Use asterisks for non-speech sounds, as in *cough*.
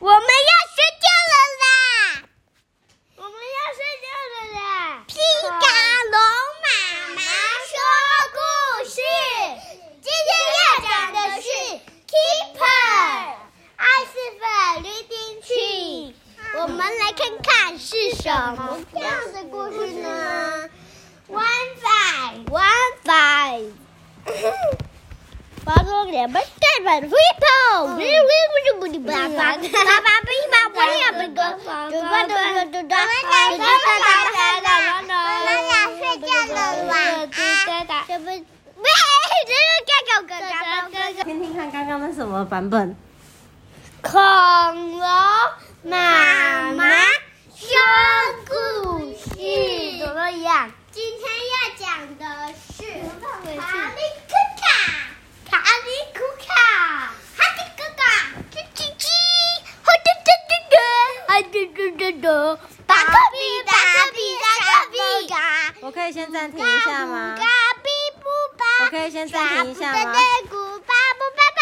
我们要睡觉了啦！我们要睡觉了啦！皮卡龙妈妈说故事，今天要讲的是 Keeper 爱斯粉绿丁去。我们来看看是什么样的故事呢？One five, one five. 发出两百代版飞跑，喂喂 *laughs* 喂喂喂叭叭叭叭哔叭叭呀叭叭，嘟叭嘟嘟嘟嘟，嘟嘟哒哒哒哒，我们俩睡觉了吧？嘟哒哒，这不，喂，这是嘎嘎嘎嘎嘎。听听看刚刚那什么版本？恐龙妈妈说故事，怎么样？今天要讲的是卡嘟，哈嘟嘟嘟嘟，巴卡比巴卡比巴卡比嘎，我可以先暂停一下吗？我可以先暂停一下吗？